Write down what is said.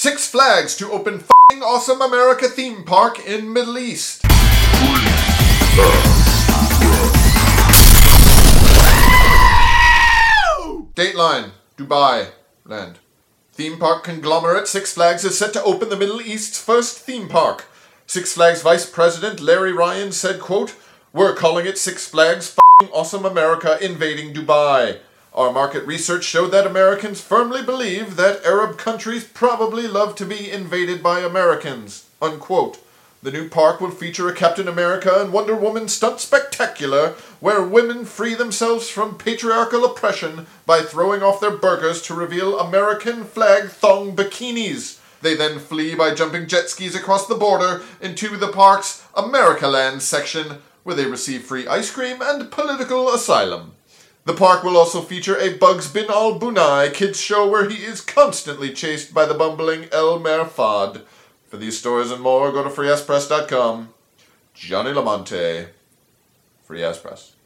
Six Flags to open f***ing awesome America theme park in Middle East. Dateline, Dubai, land. Theme park conglomerate Six Flags is set to open the Middle East's first theme park. Six Flags Vice President Larry Ryan said, quote, We're calling it Six Flags f***ing awesome America invading Dubai. Our market research showed that Americans firmly believe that Arab countries probably love to be invaded by Americans. Unquote. The new park will feature a Captain America and Wonder Woman stunt spectacular where women free themselves from patriarchal oppression by throwing off their burqas to reveal American flag thong bikinis. They then flee by jumping jet skis across the border into the park's Americaland section where they receive free ice cream and political asylum. The park will also feature a Bugs Bin Al Bunai kids show where he is constantly chased by the bumbling El Merfad. For these stories and more, go to freeaspress.com. Johnny Lamonte, Free Ass Press.